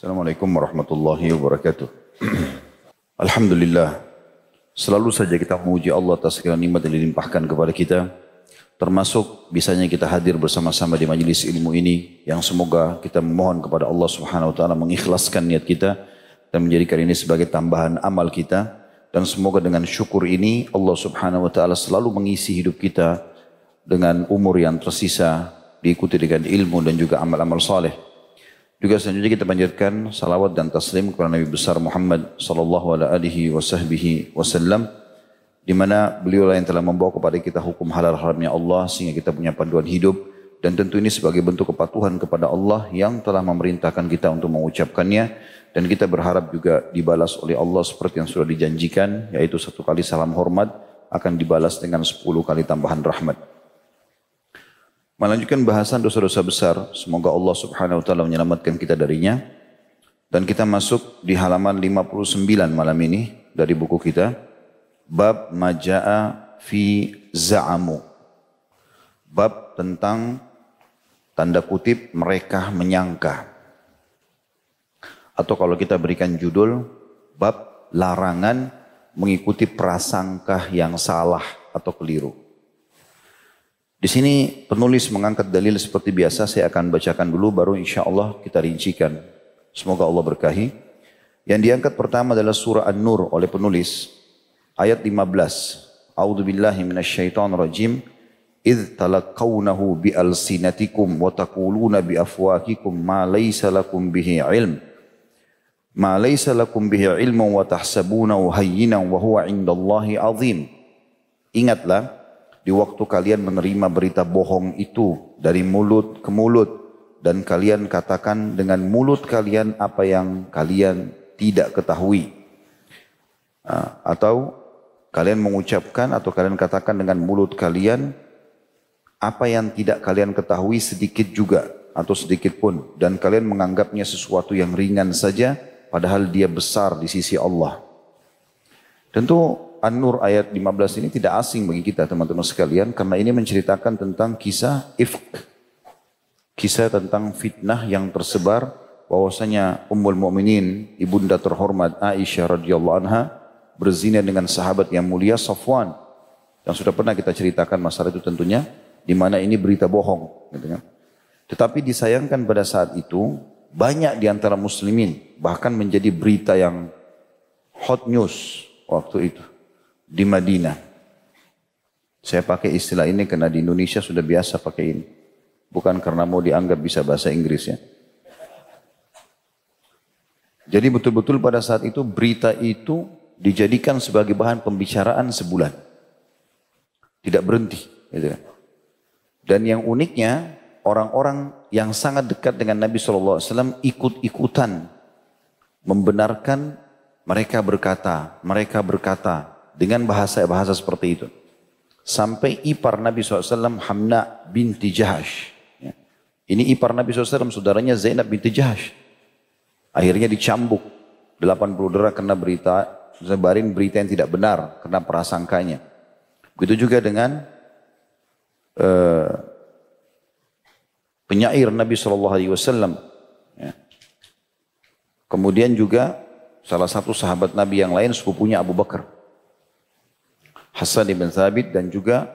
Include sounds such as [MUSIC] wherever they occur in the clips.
Assalamualaikum warahmatullahi wabarakatuh. [CLEARS THROAT] Alhamdulillah. Selalu saja kita memuji Allah atas segala nikmat yang dilimpahkan kepada kita. Termasuk bisanya kita hadir bersama-sama di majelis ilmu ini yang semoga kita memohon kepada Allah Subhanahu wa taala mengikhlaskan niat kita dan menjadikan ini sebagai tambahan amal kita dan semoga dengan syukur ini Allah Subhanahu wa taala selalu mengisi hidup kita dengan umur yang tersisa diikuti dengan ilmu dan juga amal-amal saleh. Juga selanjutnya kita panjatkan salawat dan taslim kepada Nabi besar Muhammad sallallahu alaihi wasallam di mana beliau lah yang telah membawa kepada kita hukum halal haramnya Allah sehingga kita punya panduan hidup dan tentu ini sebagai bentuk kepatuhan kepada Allah yang telah memerintahkan kita untuk mengucapkannya dan kita berharap juga dibalas oleh Allah seperti yang sudah dijanjikan yaitu satu kali salam hormat akan dibalas dengan sepuluh kali tambahan rahmat. Melanjutkan bahasan dosa-dosa besar. Semoga Allah subhanahu wa ta'ala menyelamatkan kita darinya. Dan kita masuk di halaman 59 malam ini dari buku kita. Bab Maja'a fi Za'amu. Bab tentang tanda kutip mereka menyangka. Atau kalau kita berikan judul, bab larangan mengikuti prasangka yang salah atau keliru. Di sini penulis mengangkat dalil seperti biasa, saya akan bacakan dulu baru insya Allah kita rincikan. Semoga Allah berkahi. Yang diangkat pertama adalah surah An-Nur oleh penulis. Ayat 15. A'udhu billahi minasyaitan rajim. إذ تلقونه بألسنتكم وتقولون بأفواهكم ما ليس لكم به علم ما ليس لكم به علم وتحسبونه هينا وهو عند الله عظيم Ingatlah di waktu kalian menerima berita bohong itu dari mulut ke mulut dan kalian katakan dengan mulut kalian apa yang kalian tidak ketahui atau kalian mengucapkan atau kalian katakan dengan mulut kalian apa yang tidak kalian ketahui sedikit juga atau sedikit pun dan kalian menganggapnya sesuatu yang ringan saja padahal dia besar di sisi Allah. Tentu An-Nur ayat 15 ini tidak asing bagi kita teman-teman sekalian karena ini menceritakan tentang kisah ifk. Kisah tentang fitnah yang tersebar bahwasanya Ummul Mukminin ibunda terhormat Aisyah radhiyallahu anha berzina dengan sahabat yang mulia Safwan yang sudah pernah kita ceritakan masalah itu tentunya di mana ini berita bohong gitu kan. Tetapi disayangkan pada saat itu banyak di antara muslimin bahkan menjadi berita yang hot news waktu itu di Madinah. Saya pakai istilah ini karena di Indonesia sudah biasa pakai ini. Bukan karena mau dianggap bisa bahasa Inggris ya. Jadi betul-betul pada saat itu berita itu dijadikan sebagai bahan pembicaraan sebulan. Tidak berhenti. Gitu. Kan. Dan yang uniknya orang-orang yang sangat dekat dengan Nabi SAW ikut-ikutan membenarkan mereka berkata, mereka berkata, dengan bahasa-bahasa seperti itu. Sampai ipar Nabi SAW Hamna binti Jahash. Ya. Ini ipar Nabi SAW, saudaranya Zainab binti Jahash. Akhirnya dicambuk 80 derah kena berita, sebarin berita yang tidak benar karena prasangkanya. Begitu juga dengan uh, penyair Nabi SAW. Ya. Kemudian juga salah satu sahabat Nabi yang lain sepupunya Abu Bakar. Hasan bin Thabit dan juga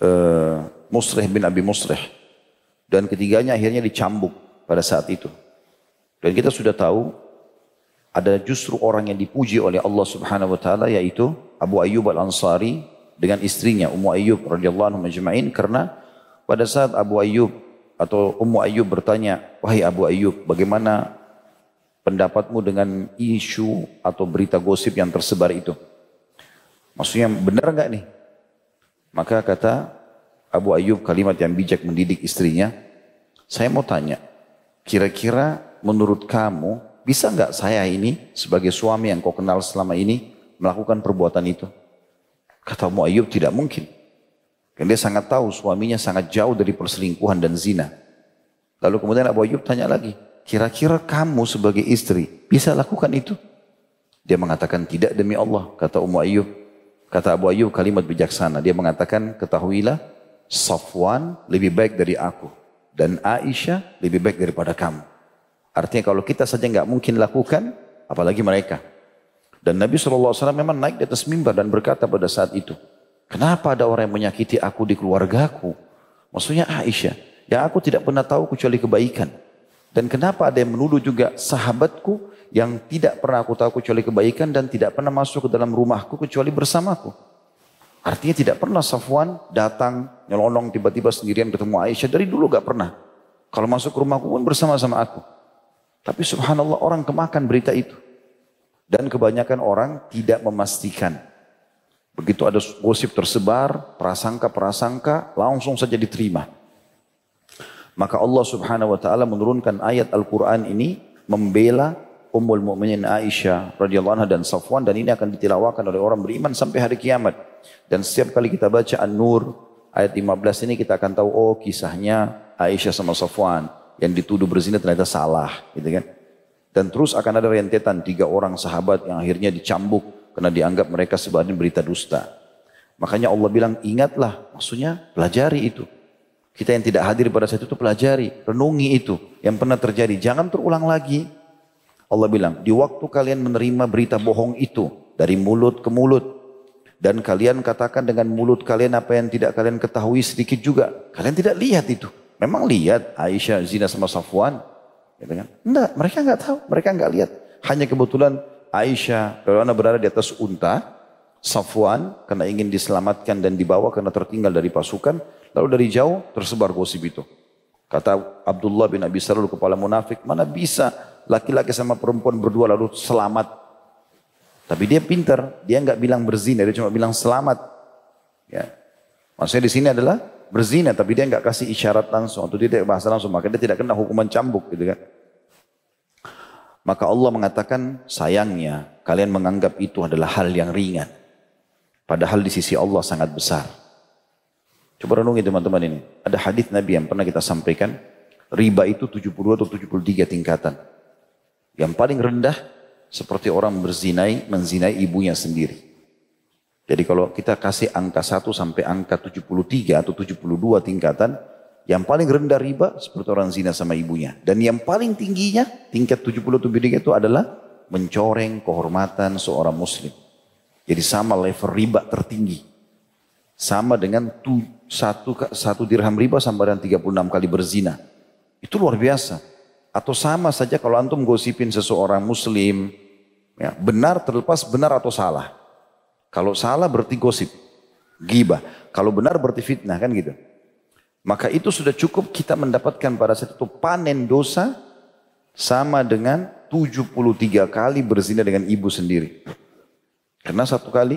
uh, Musrih bin Abi Musrih. Dan ketiganya akhirnya dicambuk pada saat itu. Dan kita sudah tahu ada justru orang yang dipuji oleh Allah Subhanahu wa taala yaitu Abu Ayyub Al-Ansari dengan istrinya Ummu Ayyub radhiyallahu anhu majma'in karena pada saat Abu Ayyub atau Ummu Ayyub bertanya, "Wahai Abu Ayyub, bagaimana pendapatmu dengan isu atau berita gosip yang tersebar itu?" Maksudnya benar nggak nih? Maka kata Abu Ayyub kalimat yang bijak mendidik istrinya, saya mau tanya, kira-kira menurut kamu bisa nggak saya ini sebagai suami yang kau kenal selama ini melakukan perbuatan itu? Kata Abu Ayyub tidak mungkin. Karena dia sangat tahu suaminya sangat jauh dari perselingkuhan dan zina. Lalu kemudian Abu Ayyub tanya lagi, kira-kira kamu sebagai istri bisa lakukan itu? Dia mengatakan tidak demi Allah, kata Ummu Ayyub. Kata Abu Ayyub kalimat bijaksana. Dia mengatakan, ketahuilah Safwan lebih baik dari aku. Dan Aisyah lebih baik daripada kamu. Artinya kalau kita saja nggak mungkin lakukan, apalagi mereka. Dan Nabi SAW memang naik di atas mimbar dan berkata pada saat itu, kenapa ada orang yang menyakiti aku di keluargaku? Maksudnya Aisyah, yang aku tidak pernah tahu kecuali kebaikan. Dan kenapa ada yang menuduh juga sahabatku yang tidak pernah aku tahu kecuali kebaikan dan tidak pernah masuk ke dalam rumahku kecuali bersamaku. Artinya tidak pernah Safwan datang nyelonong tiba-tiba sendirian ketemu Aisyah. Dari dulu gak pernah. Kalau masuk ke rumahku pun bersama-sama aku. Tapi subhanallah orang kemakan berita itu. Dan kebanyakan orang tidak memastikan. Begitu ada gosip tersebar, prasangka-prasangka langsung saja diterima. Maka Allah subhanahu wa ta'ala menurunkan ayat Al-Quran ini membela Ummul Mukminin Aisyah radhiyallahu anha dan Safwan dan ini akan ditilawakan oleh orang beriman sampai hari kiamat. Dan setiap kali kita baca An-Nur ayat 15 ini kita akan tahu oh kisahnya Aisyah sama Safwan yang dituduh berzina ternyata salah, gitu kan? Dan terus akan ada rentetan tiga orang sahabat yang akhirnya dicambuk karena dianggap mereka sebagai berita dusta. Makanya Allah bilang ingatlah, maksudnya pelajari itu. Kita yang tidak hadir pada saat itu pelajari, renungi itu yang pernah terjadi. Jangan terulang lagi. Allah bilang, di waktu kalian menerima berita bohong itu dari mulut ke mulut. Dan kalian katakan dengan mulut kalian apa yang tidak kalian ketahui sedikit juga. Kalian tidak lihat itu. Memang lihat Aisyah zina sama Safwan, Gitu kan? Enggak, mereka enggak tahu, mereka enggak lihat. Hanya kebetulan Aisyah karena berada di atas unta, Safwan karena ingin diselamatkan dan dibawa karena tertinggal dari pasukan, lalu dari jauh tersebar gosip itu. Kata Abdullah bin Abi Sarul kepala munafik, mana bisa laki-laki sama perempuan berdua lalu selamat. Tapi dia pintar, dia enggak bilang berzina, dia cuma bilang selamat. Ya. Maksudnya di sini adalah berzina tapi dia nggak kasih isyarat langsung atau dia tidak bahasa langsung maka dia tidak kena hukuman cambuk gitu kan. Maka Allah mengatakan sayangnya kalian menganggap itu adalah hal yang ringan. Padahal di sisi Allah sangat besar. Coba renungi teman-teman ini. Ada hadis Nabi yang pernah kita sampaikan. Riba itu 72 atau 73 tingkatan. Yang paling rendah seperti orang berzinai, menzinai ibunya sendiri. Jadi kalau kita kasih angka 1 sampai angka 73 atau 72 tingkatan, yang paling rendah riba seperti orang zina sama ibunya. Dan yang paling tingginya, tingkat 73 itu adalah mencoreng kehormatan seorang muslim. Jadi sama level riba tertinggi. Sama dengan tu, satu, satu dirham riba sama dengan 36 kali berzina. Itu luar biasa. Atau sama saja kalau antum gosipin seseorang muslim, ya, benar terlepas benar atau salah. Kalau salah berarti gosip, gibah. Kalau benar berarti fitnah kan gitu. Maka itu sudah cukup kita mendapatkan pada saat itu panen dosa sama dengan 73 kali berzina dengan ibu sendiri. Karena satu kali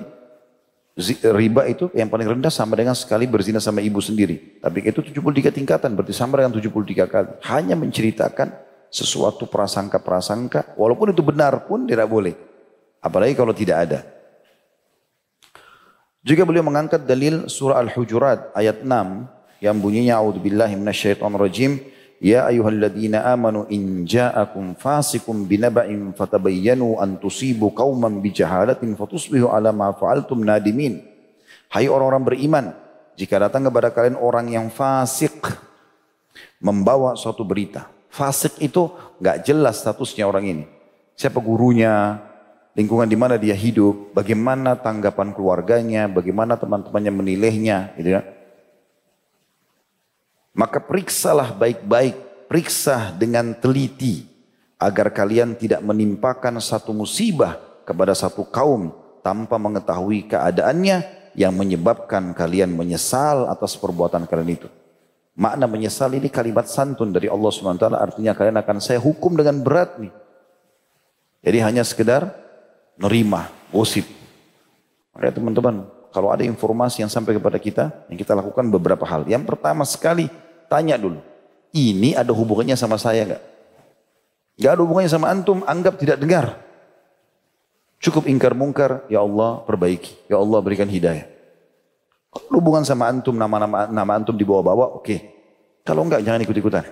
riba itu yang paling rendah sama dengan sekali berzina sama ibu sendiri. Tapi itu 73 tingkatan berarti sama dengan 73 kali. Hanya menceritakan sesuatu prasangka-prasangka walaupun itu benar pun tidak boleh. Apalagi kalau tidak ada. Juga beliau mengangkat dalil surah Al-Hujurat ayat 6 yang bunyinya a'udzubillahi minasyaitonirrajim ya ayyuhalladzina amanu in ja'akum fasikum binaba'in fatabayyanu an tusibu qauman bijahalatin fatusbihu ala ma fa'altum nadimin hai orang-orang beriman jika datang kepada kalian orang yang fasik membawa suatu berita fasik itu nggak jelas statusnya orang ini siapa gurunya lingkungan di mana dia hidup, bagaimana tanggapan keluarganya, bagaimana teman-temannya menilainya, gitu ya. Maka periksalah baik-baik, periksa dengan teliti agar kalian tidak menimpakan satu musibah kepada satu kaum tanpa mengetahui keadaannya yang menyebabkan kalian menyesal atas perbuatan kalian itu. Makna menyesal ini kalimat santun dari Allah SWT artinya kalian akan saya hukum dengan berat nih. Jadi hanya sekedar nerima gosip. Makanya teman-teman, kalau ada informasi yang sampai kepada kita, yang kita lakukan beberapa hal. Yang pertama sekali, tanya dulu. Ini ada hubungannya sama saya enggak? Enggak ada hubungannya sama antum, anggap tidak dengar. Cukup ingkar mungkar, ya Allah perbaiki. Ya Allah berikan hidayah. Kalau hubungan sama antum, nama-nama nama antum dibawa-bawa, oke. Okay. Kalau enggak, jangan ikut-ikutan.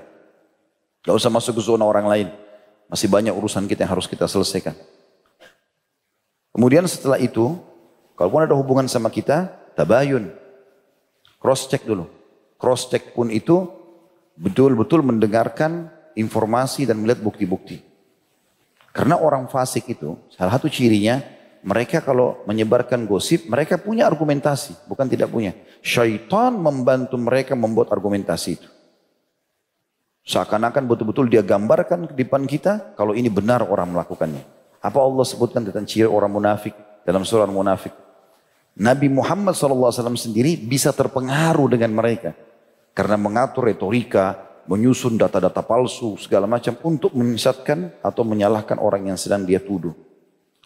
Gak usah masuk ke zona orang lain. Masih banyak urusan kita yang harus kita selesaikan. Kemudian setelah itu, kalaupun ada hubungan sama kita, tabayun. Cross check dulu. Cross check pun itu betul-betul mendengarkan informasi dan melihat bukti-bukti. Karena orang fasik itu, salah satu cirinya, mereka kalau menyebarkan gosip, mereka punya argumentasi, bukan tidak punya. Syaitan membantu mereka membuat argumentasi itu. Seakan-akan betul-betul dia gambarkan di depan kita, kalau ini benar orang melakukannya. Apa Allah sebutkan tentang ciri orang munafik dalam surah munafik? Nabi Muhammad SAW sendiri bisa terpengaruh dengan mereka. Karena mengatur retorika, menyusun data-data palsu segala macam untuk menyesatkan atau menyalahkan orang yang sedang dia tuduh.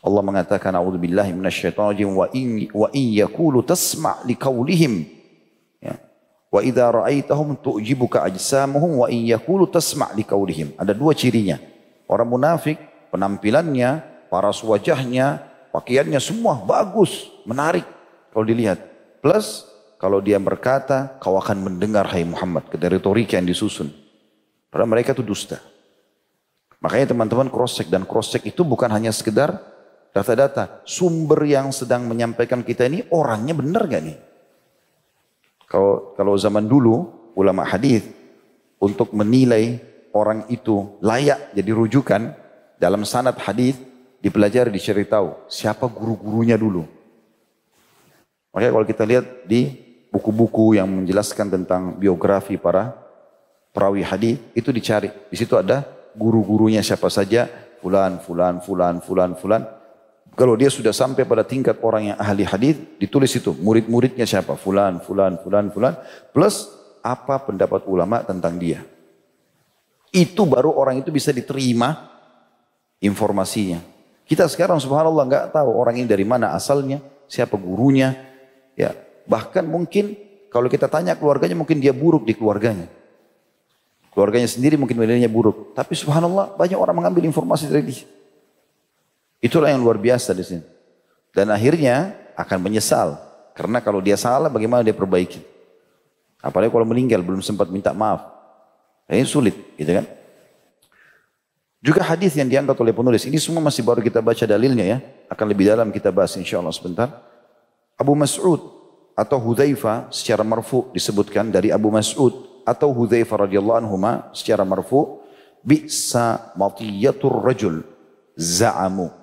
Allah mengatakan a'udzubillahi minasyaitonir wa in wa in yaqulu tasma' liqaulihim ya. Wa idza ra'aitahum tu'jibuka ajsamuhum wa in yaqulu tasma' liqaulihim. Ada dua cirinya. Orang munafik penampilannya, paras wajahnya, pakaiannya semua bagus, menarik kalau dilihat. Plus kalau dia berkata, kau akan mendengar hai Muhammad. Ke retorika yang disusun. Padahal mereka itu dusta. Makanya teman-teman cross-check. Dan cross-check itu bukan hanya sekedar data-data. Sumber yang sedang menyampaikan kita ini orangnya benar gak nih? Kalau, kalau zaman dulu ulama hadis untuk menilai orang itu layak jadi rujukan dalam sanad hadis dipelajari dicari tahu siapa guru-gurunya dulu. Makanya kalau kita lihat di buku-buku yang menjelaskan tentang biografi para perawi hadis itu dicari. Di situ ada guru-gurunya siapa saja, fulan, fulan, fulan, fulan, fulan. Kalau dia sudah sampai pada tingkat orang yang ahli hadis, ditulis itu murid-muridnya siapa, fulan, fulan, fulan, fulan, plus apa pendapat ulama tentang dia. Itu baru orang itu bisa diterima informasinya. Kita sekarang subhanallah nggak tahu orang ini dari mana asalnya, siapa gurunya, ya Bahkan mungkin kalau kita tanya keluarganya mungkin dia buruk di keluarganya. Keluarganya sendiri mungkin nilainya buruk. Tapi subhanallah banyak orang mengambil informasi dari dia. Itulah yang luar biasa di sini. Dan akhirnya akan menyesal. Karena kalau dia salah bagaimana dia perbaiki. Apalagi kalau meninggal belum sempat minta maaf. Ini sulit gitu kan. Juga hadis yang diangkat oleh penulis. Ini semua masih baru kita baca dalilnya ya. Akan lebih dalam kita bahas insya Allah sebentar. Abu Mas'ud atau Hudzaifah secara marfu disebutkan dari Abu Mas'ud atau Hudzaifah radhiyallahu anhu secara marfu bisa matiyatur rajul za'amu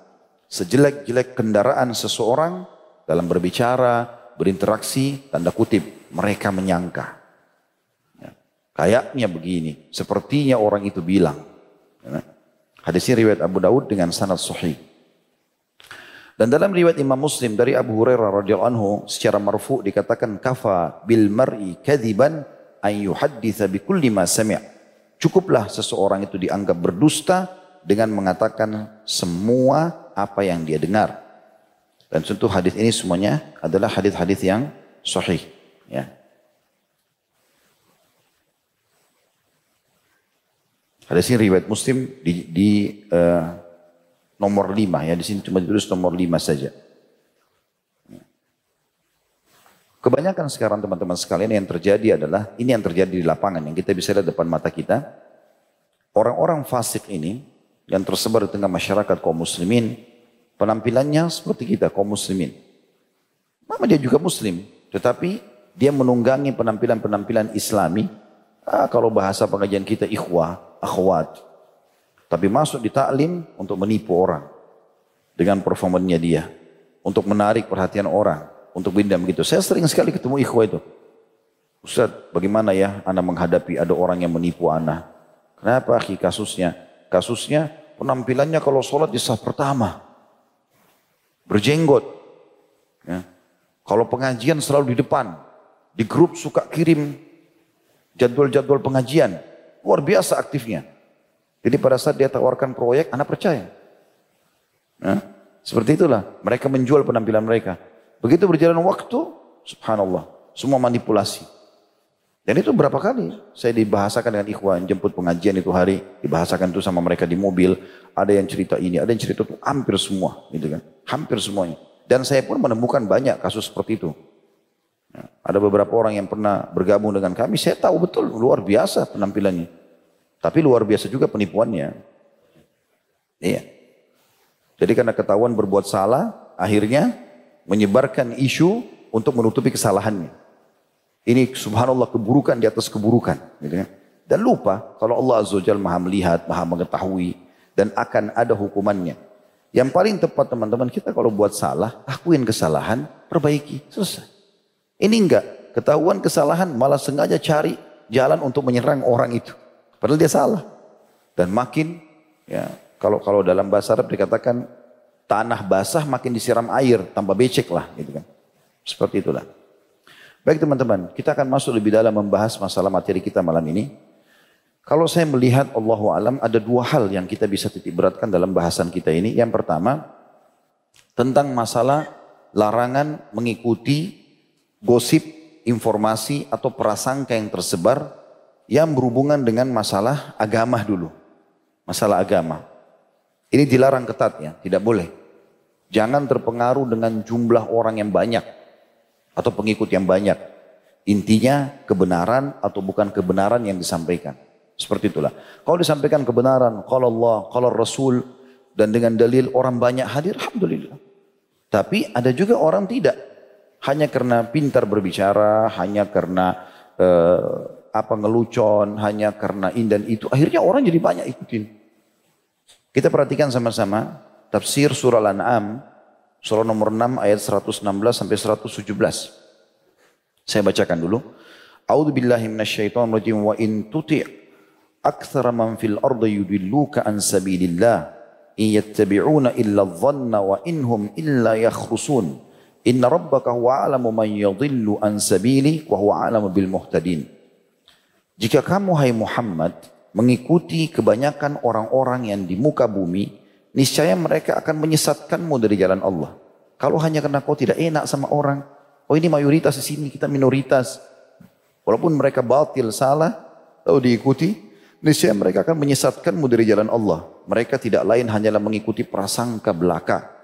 sejelek-jelek kendaraan seseorang dalam berbicara berinteraksi tanda kutip mereka menyangka ya. kayaknya begini sepertinya orang itu bilang ya. hadis riwayat Abu Daud dengan sanad sahih dan dalam riwayat Imam Muslim dari Abu Hurairah radhiyallahu anhu secara marfu dikatakan kafa bil mar'i kadiban an yuhadditsa bi kulli ma sami'. Cukuplah seseorang itu dianggap berdusta dengan mengatakan semua apa yang dia dengar. Dan tentu hadis ini semuanya adalah hadis-hadis yang sahih, ya. Hadis ini riwayat Muslim di, di uh, nomor lima ya di sini cuma ditulis nomor lima saja. Kebanyakan sekarang teman-teman sekalian yang terjadi adalah ini yang terjadi di lapangan yang kita bisa lihat depan mata kita. Orang-orang fasik ini yang tersebar di tengah masyarakat kaum muslimin penampilannya seperti kita kaum muslimin. Mama dia juga muslim, tetapi dia menunggangi penampilan-penampilan islami. Ah, kalau bahasa pengajian kita ikhwah, akhwat, tapi masuk di taklim untuk menipu orang. Dengan performanya dia. Untuk menarik perhatian orang. Untuk bindam gitu. Saya sering sekali ketemu ikhwah itu. Ustaz, bagaimana ya Anda menghadapi ada orang yang menipu Anda? Kenapa akhi kasusnya? Kasusnya penampilannya kalau sholat di saf pertama. Berjenggot. Ya. Kalau pengajian selalu di depan. Di grup suka kirim jadwal-jadwal pengajian. Luar biasa aktifnya. Jadi pada saat dia tawarkan proyek, anak percaya. Nah, seperti itulah. Mereka menjual penampilan mereka. Begitu berjalan waktu, subhanallah. Semua manipulasi. Dan itu berapa kali saya dibahasakan dengan ikhwan, jemput pengajian itu hari, dibahasakan itu sama mereka di mobil. Ada yang cerita ini, ada yang cerita itu, hampir semua. gitu kan, Hampir semuanya. Dan saya pun menemukan banyak kasus seperti itu. Nah, ada beberapa orang yang pernah bergabung dengan kami, saya tahu betul luar biasa penampilannya. Tapi luar biasa juga penipuannya. Iya. Jadi karena ketahuan berbuat salah, akhirnya menyebarkan isu untuk menutupi kesalahannya. Ini subhanallah keburukan di atas keburukan. Gitu kan. Dan lupa kalau Allah Azza wa maha melihat, maha mengetahui. Dan akan ada hukumannya. Yang paling tepat teman-teman kita kalau buat salah, akuin kesalahan, perbaiki, selesai. Ini enggak, ketahuan kesalahan malah sengaja cari jalan untuk menyerang orang itu. Padahal dia salah. Dan makin ya kalau kalau dalam bahasa Arab dikatakan tanah basah makin disiram air, tambah becek lah gitu kan. Seperti itulah. Baik teman-teman, kita akan masuk lebih dalam membahas masalah materi kita malam ini. Kalau saya melihat Allah alam ada dua hal yang kita bisa titik beratkan dalam bahasan kita ini. Yang pertama tentang masalah larangan mengikuti gosip, informasi atau prasangka yang tersebar yang berhubungan dengan masalah agama dulu. Masalah agama. Ini dilarang ketat ya, tidak boleh. Jangan terpengaruh dengan jumlah orang yang banyak atau pengikut yang banyak. Intinya kebenaran atau bukan kebenaran yang disampaikan. Seperti itulah. Kalau disampaikan kebenaran, kalau Allah, kalau Rasul, dan dengan dalil orang banyak hadir, Alhamdulillah. Tapi ada juga orang tidak. Hanya karena pintar berbicara, hanya karena uh, apa ngelucon, hanya karena indan itu. Akhirnya orang jadi banyak ikutin. Kita perhatikan sama-sama tafsir surah Al-An'am, surah nomor 6 ayat 116 sampai 117. Saya bacakan dulu. A'udzu billahi minasyaitonir rajim wa in tuti' akthara man fil ardi yudilluka an sabilillah in yattabi'una illa dhanna wa inhum illa yakhrusun inna rabbaka huwa a'lamu man yadhillu an sabili wa huwa a'lamu bil muhtadin jika kamu hai Muhammad mengikuti kebanyakan orang-orang yang di muka bumi niscaya mereka akan menyesatkanmu dari jalan Allah kalau hanya karena kau tidak enak sama orang oh ini mayoritas di sini kita minoritas walaupun mereka batil salah lalu diikuti niscaya mereka akan menyesatkanmu dari jalan Allah. Mereka tidak lain hanyalah mengikuti prasangka belaka.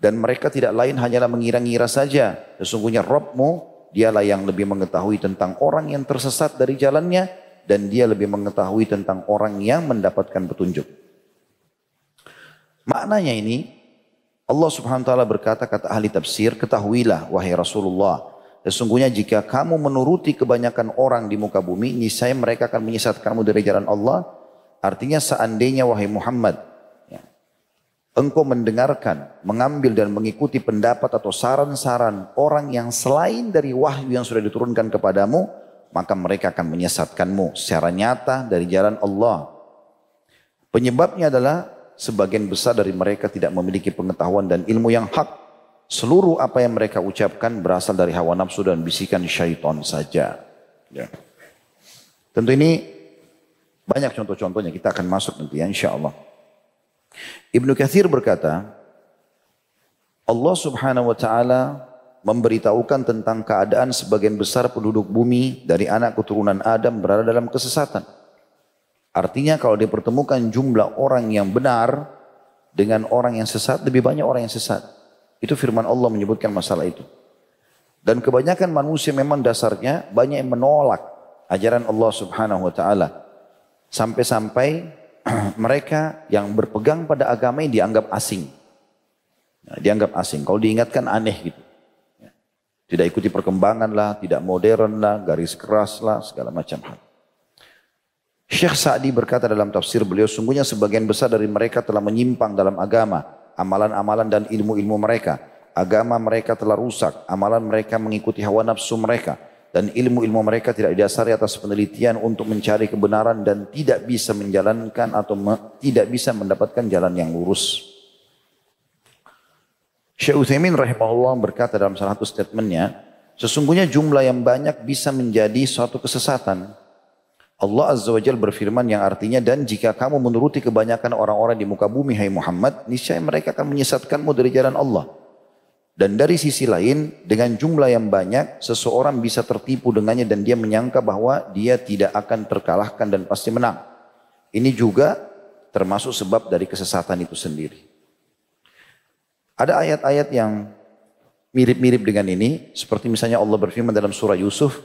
Dan mereka tidak lain hanyalah mengira-ngira saja. Sesungguhnya Robmu, dialah yang lebih mengetahui tentang orang yang tersesat dari jalannya. Dan dia lebih mengetahui tentang orang yang mendapatkan petunjuk. Maknanya ini, Allah subhanahu wa ta'ala berkata, kata ahli tafsir, ketahuilah wahai Rasulullah, Sesungguhnya jika kamu menuruti kebanyakan orang di muka bumi, niscaya mereka akan menyesatkanmu dari jalan Allah. Artinya seandainya wahai Muhammad, ya, engkau mendengarkan, mengambil dan mengikuti pendapat atau saran-saran orang yang selain dari wahyu yang sudah diturunkan kepadamu, maka mereka akan menyesatkanmu secara nyata dari jalan Allah. Penyebabnya adalah sebagian besar dari mereka tidak memiliki pengetahuan dan ilmu yang hak Seluruh apa yang mereka ucapkan berasal dari hawa nafsu dan bisikan syaitan saja. Ya. Tentu ini banyak contoh-contohnya kita akan masuk nanti ya insya Allah. Ibnu Kathir berkata, Allah subhanahu wa ta'ala memberitahukan tentang keadaan sebagian besar penduduk bumi dari anak keturunan Adam berada dalam kesesatan. Artinya kalau dipertemukan jumlah orang yang benar dengan orang yang sesat, lebih banyak orang yang sesat. Itu firman Allah menyebutkan masalah itu. Dan kebanyakan manusia memang dasarnya banyak yang menolak ajaran Allah subhanahu wa ta'ala. Sampai-sampai [CLEARS THROAT] mereka yang berpegang pada agama ini dianggap asing. Nah, dianggap asing. Kalau diingatkan aneh gitu. Ya. Tidak ikuti perkembangan lah, tidak modern lah, garis keras lah, segala macam hal. Syekh Sa'di berkata dalam tafsir beliau, sungguhnya sebagian besar dari mereka telah menyimpang dalam agama amalan-amalan dan ilmu-ilmu mereka. Agama mereka telah rusak, amalan mereka mengikuti hawa nafsu mereka. Dan ilmu-ilmu mereka tidak didasari atas penelitian untuk mencari kebenaran dan tidak bisa menjalankan atau me, tidak bisa mendapatkan jalan yang lurus. Syekh Uthaymin rahimahullah berkata dalam salah satu statementnya, sesungguhnya jumlah yang banyak bisa menjadi suatu kesesatan Allah Azza wa Jal berfirman yang artinya dan jika kamu menuruti kebanyakan orang-orang di muka bumi hai Muhammad, niscaya mereka akan menyesatkanmu dari jalan Allah. Dan dari sisi lain, dengan jumlah yang banyak, seseorang bisa tertipu dengannya dan dia menyangka bahwa dia tidak akan terkalahkan dan pasti menang. Ini juga termasuk sebab dari kesesatan itu sendiri. Ada ayat-ayat yang mirip-mirip dengan ini, seperti misalnya Allah berfirman dalam surah Yusuf,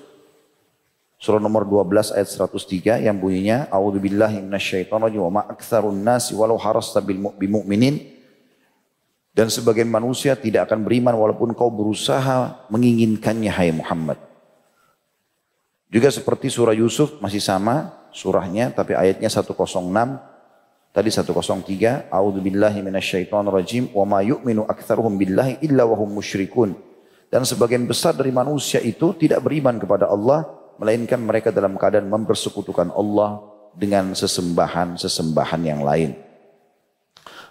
Surah nomor 12 ayat 103 yang bunyinya A'udzu billahi minasyaitonir wa ma aktsarun nasi walau harasta bil mu'minin dan sebagian manusia tidak akan beriman walaupun kau berusaha menginginkannya hai Muhammad. Juga seperti surah Yusuf masih sama surahnya tapi ayatnya 106 tadi 103 A'udzu billahi minasyaitonir rajim wa ma yu'minu aktsaruhum billahi illa wa hum musyrikun dan sebagian besar dari manusia itu tidak beriman kepada Allah melainkan mereka dalam keadaan mempersekutukan Allah dengan sesembahan-sesembahan yang lain.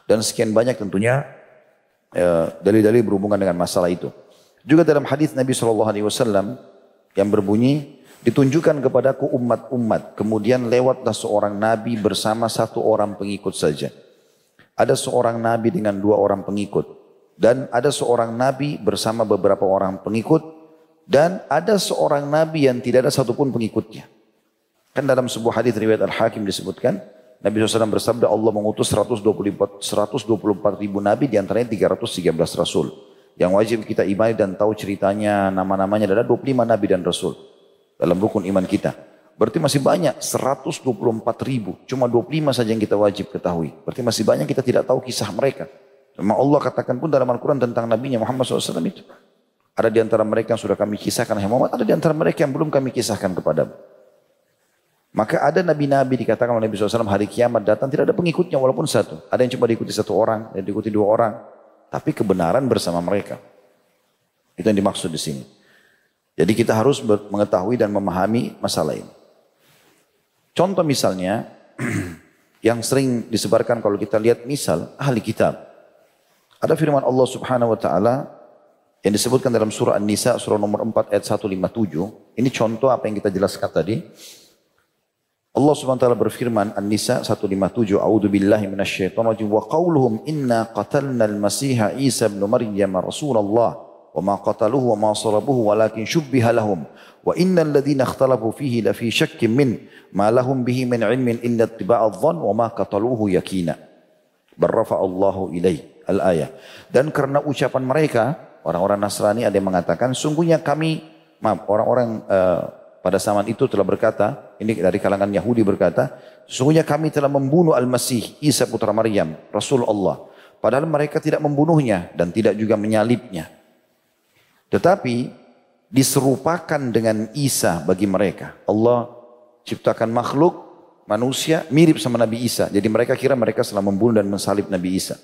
Dan sekian banyak tentunya eh, dalil-dalil berhubungan dengan masalah itu. Juga dalam hadis Nabi Shallallahu Alaihi Wasallam yang berbunyi ditunjukkan kepadaku umat-umat kemudian lewatlah seorang nabi bersama satu orang pengikut saja. Ada seorang nabi dengan dua orang pengikut dan ada seorang nabi bersama beberapa orang pengikut dan ada seorang nabi yang tidak ada satupun pengikutnya kan dalam sebuah hadis riwayat Al-Hakim disebutkan Nabi SAW bersabda Allah mengutus 124, 124 ribu nabi di antaranya 313 rasul yang wajib kita imani dan tahu ceritanya, nama-namanya adalah 25 nabi dan rasul dalam rukun iman kita. Berarti masih banyak 124 ribu, cuma 25 saja yang kita wajib ketahui. Berarti masih banyak kita tidak tahu kisah mereka. Memang Allah katakan pun dalam Al-Quran tentang Nabi Muhammad SAW itu. Ada di antara mereka yang sudah kami kisahkan Muhammad, ada di antara mereka yang belum kami kisahkan kepadamu. Maka ada nabi-nabi dikatakan oleh Nabi SAW hari kiamat datang tidak ada pengikutnya walaupun satu. Ada yang cuma diikuti satu orang, ada yang diikuti dua orang tapi kebenaran bersama mereka. Itu yang dimaksud di sini. Jadi kita harus mengetahui dan memahami masalah ini. Contoh misalnya [CLEARS THROAT] yang sering disebarkan kalau kita lihat misal ahli kitab. Ada firman Allah Subhanahu wa taala yang disebutkan dalam surah An-Nisa surah nomor 4 ayat 157. Ini contoh apa yang kita jelaskan tadi. Allah Subhanahu wa taala berfirman An-Nisa 157 A'udzu billahi minasyaitonir rajim. Wa qauluhum inna qatalna al-Masih Isa ibn Maryam Rasulullah. Wa ma qataluhu wa ma salabuhu walakin shubbiha lahum. Wa innal ladzina ikhtalafu fihi la fi min ma lahum bihi min ilmin illa ittiba'a dhann wa ma qataluhu yakina barrafa Allahu ilaih al-ayah. Dan karena ucapan mereka orang-orang Nasrani ada yang mengatakan sungguhnya kami maaf orang-orang uh, pada zaman itu telah berkata, ini dari kalangan Yahudi berkata, sesungguhnya kami telah membunuh Al-Masih, Isa putra Maryam, Rasul Allah. Padahal mereka tidak membunuhnya dan tidak juga menyalibnya. Tetapi diserupakan dengan Isa bagi mereka. Allah ciptakan makhluk manusia mirip sama Nabi Isa. Jadi mereka kira mereka telah membunuh dan mensalib Nabi Isa.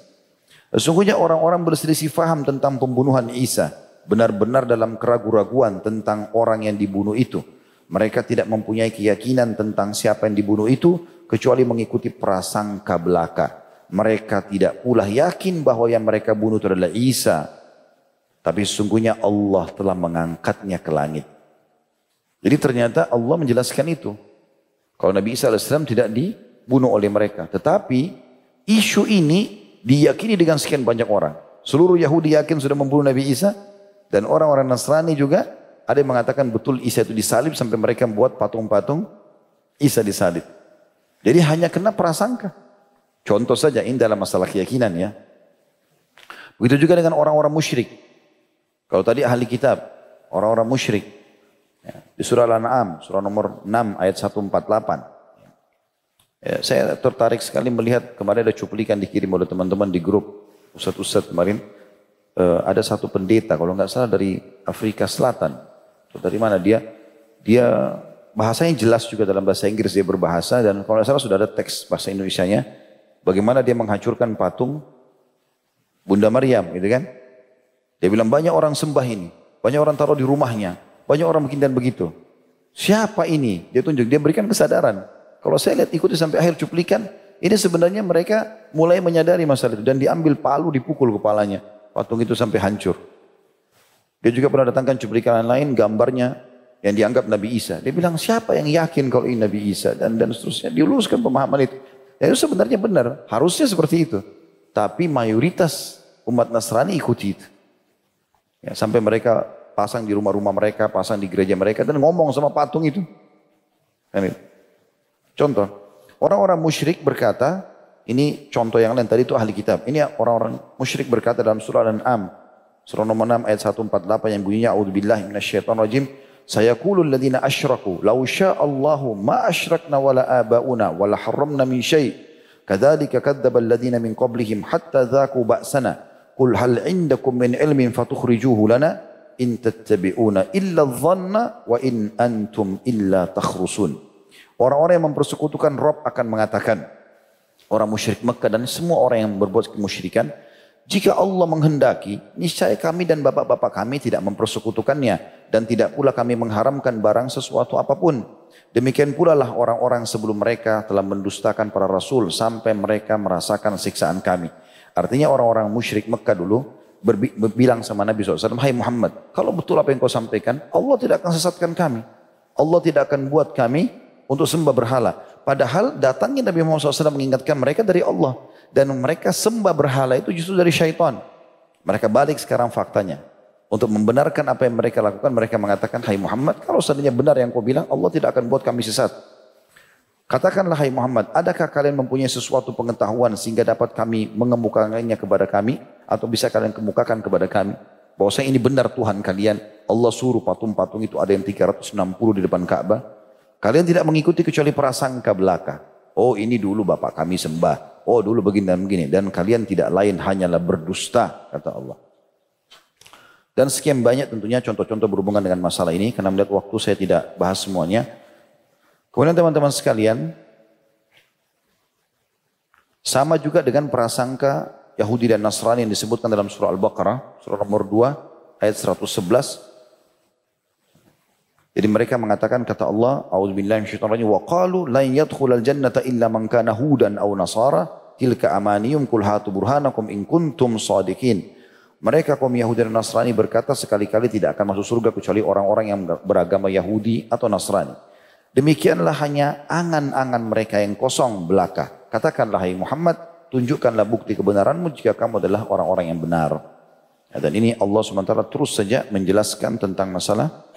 Sesungguhnya orang-orang berselisih faham tentang pembunuhan Isa. Benar-benar dalam keraguan-raguan tentang orang yang dibunuh itu. Mereka tidak mempunyai keyakinan tentang siapa yang dibunuh itu kecuali mengikuti prasangka belaka. Mereka tidak pula yakin bahwa yang mereka bunuh itu adalah Isa. Tapi sesungguhnya Allah telah mengangkatnya ke langit. Jadi ternyata Allah menjelaskan itu. Kalau Nabi Isa AS tidak dibunuh oleh mereka. Tetapi isu ini diyakini dengan sekian banyak orang. Seluruh Yahudi yakin sudah membunuh Nabi Isa. Dan orang-orang Nasrani juga ada yang mengatakan betul Isa itu disalib sampai mereka membuat patung-patung Isa disalib. Jadi hanya kena prasangka. Contoh saja ini dalam masalah keyakinan ya. Begitu juga dengan orang-orang musyrik. Kalau tadi ahli kitab, orang-orang musyrik. Ya, di surah Al-An'am, surah nomor 6 ayat 148. Ya, saya tertarik sekali melihat kemarin ada cuplikan dikirim oleh teman-teman di grup Ustadz-Ustadz kemarin. Uh, ada satu pendeta kalau nggak salah dari Afrika Selatan dari mana dia? Dia bahasanya jelas juga dalam bahasa Inggris dia berbahasa dan kalau salah sudah ada teks bahasa Indonesia-nya. Bagaimana dia menghancurkan patung Bunda Maryam gitu kan. Dia bilang banyak orang sembah ini. Banyak orang taruh di rumahnya. Banyak orang begini dan begitu. Siapa ini? Dia tunjuk, dia berikan kesadaran. Kalau saya lihat ikuti sampai akhir cuplikan, ini sebenarnya mereka mulai menyadari masalah itu dan diambil palu dipukul kepalanya. Patung itu sampai hancur. Dia juga pernah datangkan cuplikan lain gambarnya yang dianggap Nabi Isa. Dia bilang siapa yang yakin kalau ini Nabi Isa dan dan seterusnya. Diluluskan pemahaman itu. Ya itu sebenarnya benar. Harusnya seperti itu. Tapi mayoritas umat Nasrani ikuti itu. Ya, sampai mereka pasang di rumah-rumah mereka, pasang di gereja mereka dan ngomong sama patung itu. Kan Contoh, orang-orang musyrik berkata, ini contoh yang lain tadi itu ahli kitab. Ini orang-orang musyrik berkata dalam surah Al-An'am Surah nomor 6 ayat 148 yang bunyinya A'udzubillahi minasyaitonir rajim. Sayaqulul ladzina asyraku law Allahu ma asyrakna wala abauna wala harramna min syai'. Kadzalika kadzdzaba alladziina min qablihim hatta dzaqu ba'sana. Qul hal 'indakum min ilmin fatukhrijuhu lana in tattabi'una illa dhanna wa in antum illa takhrusun. Orang-orang yang mempersekutukan Rob akan mengatakan, orang musyrik Mekah dan semua orang yang berbuat kemusyrikan, jika Allah menghendaki, niscaya kami dan bapak-bapak kami tidak mempersekutukannya dan tidak pula kami mengharamkan barang sesuatu apa pun. Demikian pula lah orang-orang sebelum mereka telah mendustakan para rasul sampai mereka merasakan siksaan kami. Artinya orang-orang musyrik Mekah dulu berbilang sama Nabi SAW, Hai Muhammad, kalau betul apa yang kau sampaikan, Allah tidak akan sesatkan kami. Allah tidak akan buat kami untuk sembah berhala. Padahal datangnya Nabi Muhammad SAW mengingatkan mereka dari Allah. Dan mereka sembah berhala itu justru dari syaitan. Mereka balik sekarang faktanya. Untuk membenarkan apa yang mereka lakukan, mereka mengatakan, Hai Muhammad, kalau seandainya benar yang kau bilang, Allah tidak akan buat kami sesat. Katakanlah hai Muhammad, adakah kalian mempunyai sesuatu pengetahuan sehingga dapat kami mengemukakannya kepada kami? Atau bisa kalian kemukakan kepada kami? Bahwasanya ini benar Tuhan kalian. Allah suruh patung-patung itu ada yang 360 di depan Ka'bah. Kalian tidak mengikuti kecuali prasangka belaka. Oh ini dulu bapak kami sembah. Oh dulu begini dan begini. Dan kalian tidak lain hanyalah berdusta kata Allah. Dan sekian banyak tentunya contoh-contoh berhubungan dengan masalah ini. Karena melihat waktu saya tidak bahas semuanya. Kemudian teman-teman sekalian. Sama juga dengan prasangka Yahudi dan Nasrani yang disebutkan dalam surah Al-Baqarah. Surah nomor 2 ayat 111. Jadi mereka mengatakan kata Allah, auzubillahi minasyaitonir wa qalu lan yadkhulal jannata illa man kana hudan aw nasara tilka amaniyum kul hatu burhanakum in kuntum shadiqin. Mereka kaum Yahudi dan Nasrani berkata sekali-kali tidak akan masuk surga kecuali orang-orang yang beragama Yahudi atau Nasrani. Demikianlah hanya angan-angan mereka yang kosong belaka. Katakanlah hai Muhammad, tunjukkanlah bukti kebenaranmu jika kamu adalah orang-orang yang benar. Dan ini Allah SWT terus saja menjelaskan tentang masalah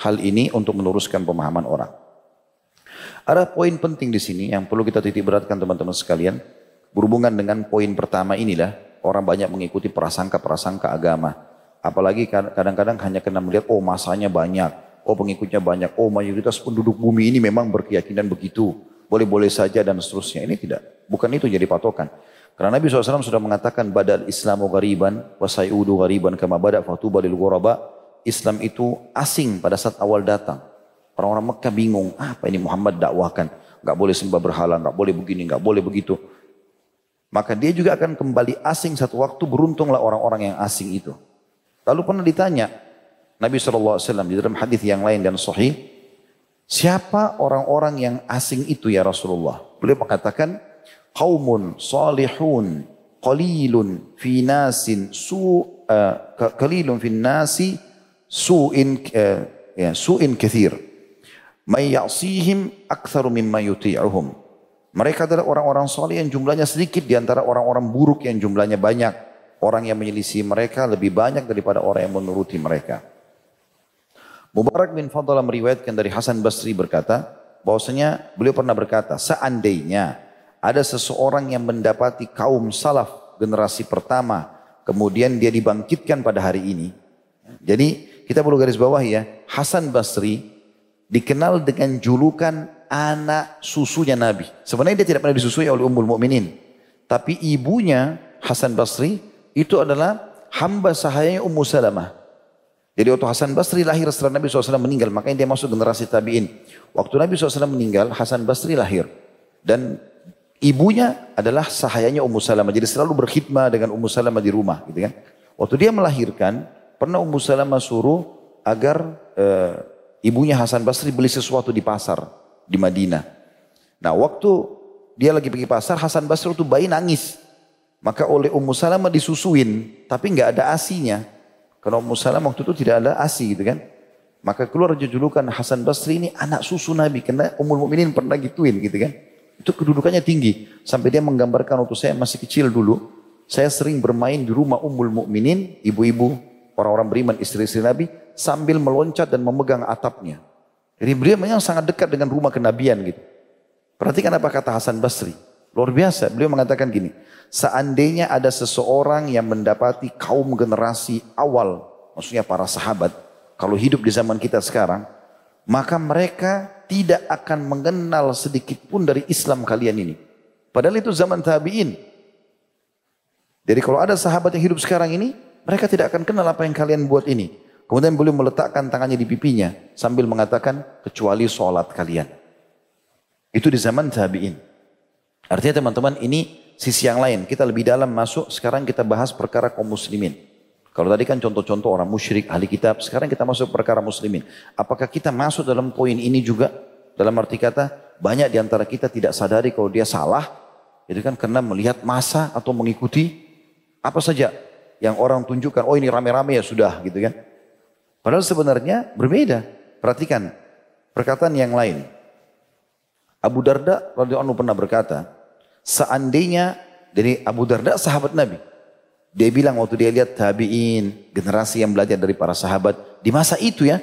hal ini untuk meluruskan pemahaman orang. Ada poin penting di sini yang perlu kita titik beratkan teman-teman sekalian. Berhubungan dengan poin pertama inilah, orang banyak mengikuti prasangka-prasangka agama. Apalagi kadang-kadang hanya kena melihat, oh masanya banyak, oh pengikutnya banyak, oh mayoritas penduduk bumi ini memang berkeyakinan begitu. Boleh-boleh saja dan seterusnya. Ini tidak, bukan itu jadi patokan. Karena Nabi SAW sudah mengatakan badal islamu gariban wasayudu gariban kama badak fatuba lil Islam itu asing pada saat awal datang. Orang-orang Mekah bingung, apa ini Muhammad dakwahkan? Gak boleh sembah berhala, gak boleh begini, gak boleh begitu. Maka dia juga akan kembali asing satu waktu, beruntunglah orang-orang yang asing itu. Lalu pernah ditanya, Nabi SAW di dalam hadis yang lain dan sahih, siapa orang-orang yang asing itu ya Rasulullah? Beliau mengatakan, qaumun salihun qalilun fi nasin su uh, qalilun fi nasi su'in uh, ya su'in kathir. May ya'sihim aktsaru mimma yuti'uhum. Mereka adalah orang-orang soleh yang jumlahnya sedikit di antara orang-orang buruk yang jumlahnya banyak. Orang yang menyelisih mereka lebih banyak daripada orang yang menuruti mereka. Mubarak bin Fadl meriwayatkan dari Hasan Basri berkata bahwasanya beliau pernah berkata seandainya ada seseorang yang mendapati kaum salaf generasi pertama kemudian dia dibangkitkan pada hari ini jadi kita perlu garis bawah ya, Hasan Basri dikenal dengan julukan anak susunya Nabi. Sebenarnya dia tidak pernah disusui oleh Ummul Mukminin, tapi ibunya Hasan Basri itu adalah hamba sahayanya Ummu Salamah. Jadi waktu Hasan Basri lahir setelah Nabi SAW meninggal, makanya dia masuk generasi tabi'in. Waktu Nabi SAW meninggal, Hasan Basri lahir. Dan ibunya adalah sahayanya Ummu Salamah. Jadi selalu berkhidmah dengan Ummu Salamah di rumah. Gitu kan. Waktu dia melahirkan, Pernah Ummu Salamah suruh agar e, ibunya Hasan Basri beli sesuatu di pasar di Madinah. Nah waktu dia lagi pergi pasar, Hasan Basri itu bayi nangis. Maka oleh Ummu Salamah disusuin, tapi nggak ada asinya. Karena Ummu Salamah waktu itu tidak ada asi gitu kan. Maka keluar julukan Hasan Basri ini anak susu Nabi. Karena Ummul Mukminin pernah gituin gitu kan. Itu kedudukannya tinggi. Sampai dia menggambarkan waktu saya masih kecil dulu. Saya sering bermain di rumah Ummul Mukminin, ibu-ibu orang-orang beriman istri-istri Nabi sambil meloncat dan memegang atapnya. Jadi beliau memang sangat dekat dengan rumah kenabian gitu. Perhatikan apa kata Hasan Basri. Luar biasa. Beliau mengatakan gini. Seandainya ada seseorang yang mendapati kaum generasi awal. Maksudnya para sahabat. Kalau hidup di zaman kita sekarang. Maka mereka tidak akan mengenal sedikit pun dari Islam kalian ini. Padahal itu zaman tabi'in. Jadi kalau ada sahabat yang hidup sekarang ini. Mereka tidak akan kenal apa yang kalian buat ini. Kemudian beliau meletakkan tangannya di pipinya sambil mengatakan kecuali sholat kalian. Itu di zaman tabi'in. Artinya teman-teman ini sisi yang lain. Kita lebih dalam masuk, sekarang kita bahas perkara kaum muslimin. Kalau tadi kan contoh-contoh orang musyrik, ahli kitab. Sekarang kita masuk perkara muslimin. Apakah kita masuk dalam poin ini juga? Dalam arti kata, banyak di antara kita tidak sadari kalau dia salah. Itu kan karena melihat masa atau mengikuti apa saja yang orang tunjukkan. Oh ini rame-rame ya sudah gitu kan. Padahal sebenarnya berbeda. Perhatikan perkataan yang lain. Abu Darda radhiyallahu pernah berkata, seandainya dari Abu Darda sahabat Nabi, dia bilang waktu dia lihat tabi'in, generasi yang belajar dari para sahabat. Di masa itu ya,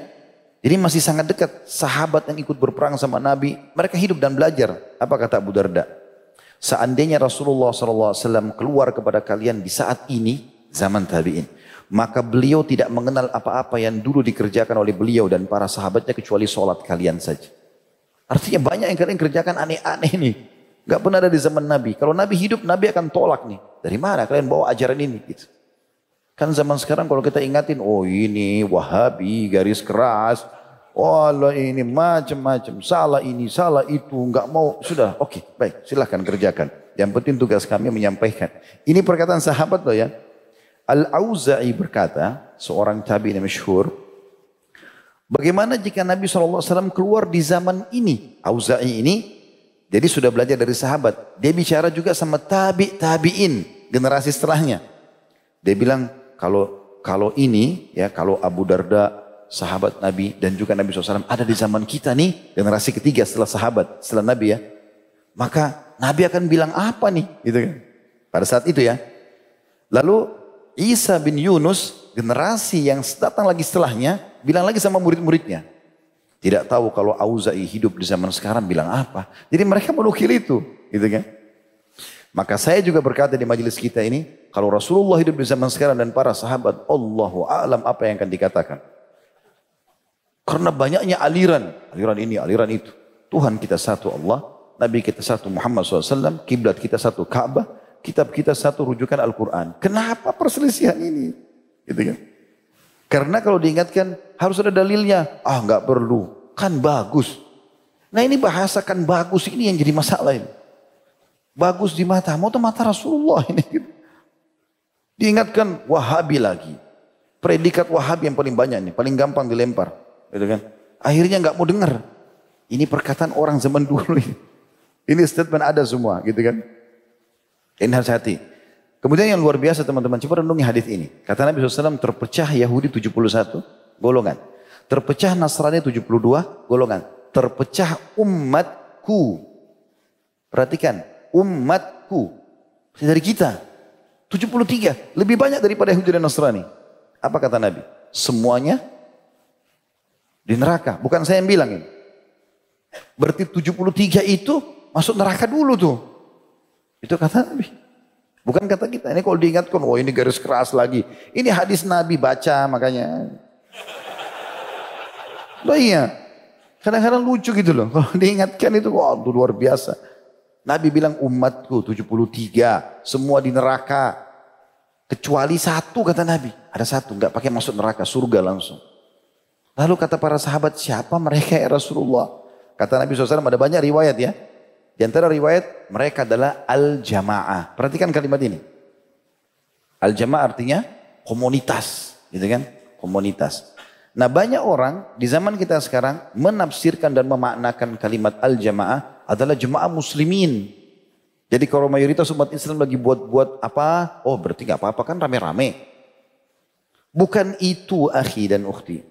jadi masih sangat dekat. Sahabat yang ikut berperang sama Nabi, mereka hidup dan belajar. Apa kata Abu Darda? Seandainya Rasulullah SAW keluar kepada kalian di saat ini, zaman tabi'in. Maka beliau tidak mengenal apa-apa yang dulu dikerjakan oleh beliau dan para sahabatnya kecuali sholat kalian saja. Artinya banyak yang kalian kerjakan aneh-aneh nih. Gak pernah ada di zaman Nabi. Kalau Nabi hidup, Nabi akan tolak nih. Dari mana kalian bawa ajaran ini? Gitu. Kan zaman sekarang kalau kita ingatin, oh ini wahabi, garis keras. Oh ini macam-macam, salah ini, salah itu, nggak mau. Sudah, oke, okay, baik, silahkan kerjakan. Yang penting tugas kami menyampaikan. Ini perkataan sahabat loh ya. Al-Auza'i berkata, seorang tabi yang masyhur, Bagaimana jika Nabi SAW keluar di zaman ini? Auza'i ini jadi sudah belajar dari sahabat. Dia bicara juga sama tabi tabiin generasi setelahnya. Dia bilang kalau kalau ini ya kalau Abu Darda sahabat Nabi dan juga Nabi SAW ada di zaman kita nih generasi ketiga setelah sahabat setelah Nabi ya. Maka Nabi akan bilang apa nih gitu kan. Pada saat itu ya. Lalu Isa bin Yunus generasi yang datang lagi setelahnya bilang lagi sama murid-muridnya. Tidak tahu kalau Auza'i hidup di zaman sekarang bilang apa. Jadi mereka menukil itu. Gitu kan. Maka saya juga berkata di majelis kita ini. Kalau Rasulullah hidup di zaman sekarang dan para sahabat. Allahu a'lam apa yang akan dikatakan. Karena banyaknya aliran. Aliran ini, aliran itu. Tuhan kita satu Allah. Nabi kita satu Muhammad SAW. Kiblat kita satu Ka'bah. Kitab kita satu rujukan Al-Quran. Kenapa perselisihan ini? Gitu kan. Karena kalau diingatkan harus ada dalilnya. Ah nggak perlu, kan bagus. Nah ini bahasa kan bagus ini yang jadi masalah ini. Bagus di mata, mau tuh mata Rasulullah ini. [LAUGHS] Diingatkan Wahabi lagi. Predikat Wahabi yang paling banyak nih, paling gampang dilempar. Gitu kan. Akhirnya nggak mau dengar. Ini perkataan orang zaman dulu ini. Ini statement ada semua gitu kan. Ini harus hati. Kemudian yang luar biasa teman-teman, coba renungi hadis ini. Kata Nabi SAW terpecah Yahudi 71 golongan. Terpecah Nasrani 72 golongan. Terpecah umatku. Perhatikan, umatku. Dari kita. 73. Lebih banyak daripada Yahudi dan Nasrani. Apa kata Nabi? Semuanya di neraka. Bukan saya yang bilang ini. Berarti 73 itu masuk neraka dulu tuh. Itu kata Nabi. Bukan kata kita. Ini kalau diingatkan, oh ini garis keras lagi. Ini hadis Nabi baca makanya. Loh iya. Kadang-kadang lucu gitu loh. Kalau diingatkan itu, wah oh, luar biasa. Nabi bilang umatku 73. Semua di neraka. Kecuali satu kata Nabi. Ada satu, nggak pakai masuk neraka, surga langsung. Lalu kata para sahabat, siapa mereka ya Rasulullah? Kata Nabi SAW ada banyak riwayat ya. Di antara riwayat mereka adalah al-jamaah. Perhatikan kalimat ini. Al-jamaah artinya komunitas, gitu kan? Komunitas. Nah banyak orang di zaman kita sekarang menafsirkan dan memaknakan kalimat al-jamaah adalah jemaah muslimin. Jadi kalau mayoritas umat Islam lagi buat-buat apa, oh berarti gak apa-apa kan rame-rame. Bukan itu akhi dan ukhti.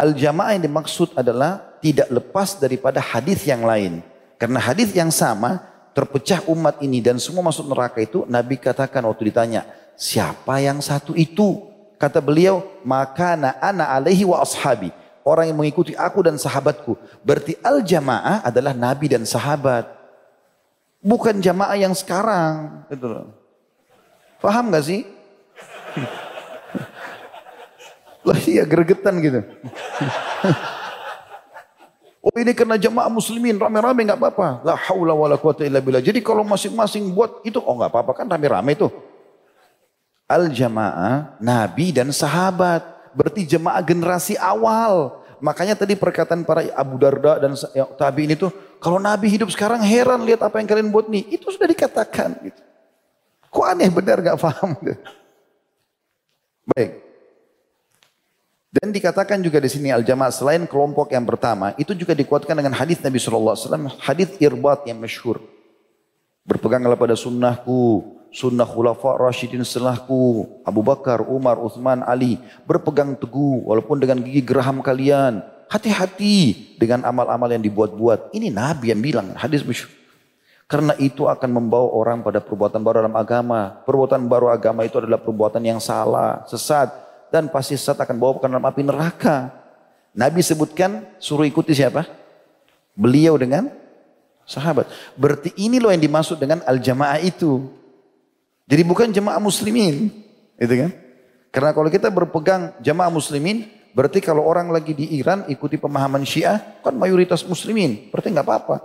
Al-jamaah yang dimaksud adalah tidak lepas daripada hadis yang lain. Karena hadis yang sama terpecah umat ini dan semua masuk neraka itu Nabi katakan waktu ditanya siapa yang satu itu? Kata beliau maka ana alaihi wa ashabi. Orang yang mengikuti aku dan sahabatku. Berarti al jamaah adalah Nabi dan sahabat. Bukan jamaah yang sekarang. Itu loh. Paham gak sih? [LAUGHS] Lah iya gregetan gitu [LAUGHS] Oh ini karena jamaah muslimin rame-rame nggak apa-apa. La haula wala quwata illa billah. Jadi kalau masing-masing buat itu oh nggak apa-apa kan rame-rame itu. Al jamaah nabi dan sahabat. Berarti jemaah generasi awal. makanya tadi perkataan para Abu Darda dan ya, tabi ini tuh, kalau Nabi hidup sekarang heran lihat apa yang kalian buat nih. Itu sudah dikatakan. Gitu. Kok aneh benar gak paham. [LAUGHS] Baik. Dan dikatakan juga di sini al-jamaah selain kelompok yang pertama, itu juga dikuatkan dengan hadis Nabi SAW, hadis irbat yang masyhur. Berpeganglah pada sunnahku, sunnah khulafa rasyidin setelahku, Abu Bakar, Umar, Uthman, Ali. Berpegang teguh walaupun dengan gigi geraham kalian. Hati-hati dengan amal-amal yang dibuat-buat. Ini Nabi yang bilang, hadis masyhur. Karena itu akan membawa orang pada perbuatan baru dalam agama. Perbuatan baru agama itu adalah perbuatan yang salah, sesat dan pasti saat akan bawa ke dalam api neraka. Nabi sebutkan suruh ikuti siapa? Beliau dengan sahabat. Berarti ini loh yang dimaksud dengan al-jamaah itu. Jadi bukan jamaah muslimin. Itu kan? Karena kalau kita berpegang jamaah muslimin, berarti kalau orang lagi di Iran ikuti pemahaman Syiah, kan mayoritas muslimin. Berarti nggak apa-apa.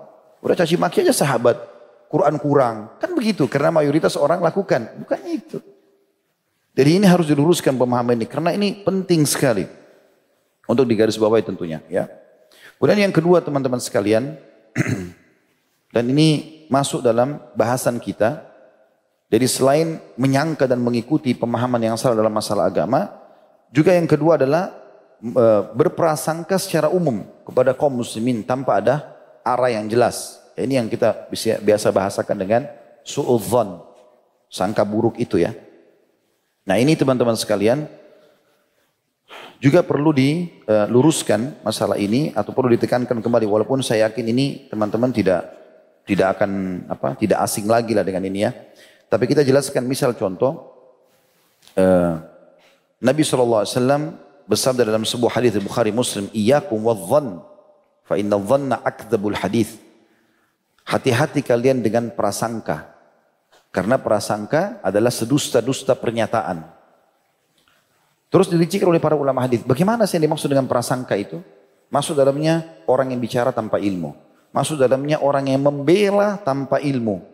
Udah caci maki aja sahabat. Quran kurang. Kan begitu, karena mayoritas orang lakukan. Bukan itu. Jadi ini harus diluruskan pemahaman ini karena ini penting sekali untuk digarisbawahi tentunya ya. Kemudian yang kedua teman-teman sekalian [CLEARS THROAT] dan ini masuk dalam bahasan kita. Jadi selain menyangka dan mengikuti pemahaman yang salah dalam masalah agama, juga yang kedua adalah e, berprasangka secara umum kepada kaum muslimin tanpa ada arah yang jelas. Ini yang kita biasa bahasakan dengan suudzon, sangka buruk itu ya. Nah ini teman-teman sekalian juga perlu diluruskan masalah ini atau perlu ditekankan kembali walaupun saya yakin ini teman-teman tidak tidak akan apa tidak asing lagi lah dengan ini ya. Tapi kita jelaskan misal contoh uh, Nabi SAW bersabda dalam sebuah hadis Bukhari Muslim, "Iyyakum wadh-dhann fa inna dhanna akdzabul hadis." Hati-hati kalian dengan prasangka. Karena prasangka adalah sedusta-dusta pernyataan. Terus diricikan oleh para ulama hadis. Bagaimana sih yang dimaksud dengan prasangka itu? Masuk dalamnya orang yang bicara tanpa ilmu. Masuk dalamnya orang yang membela tanpa ilmu.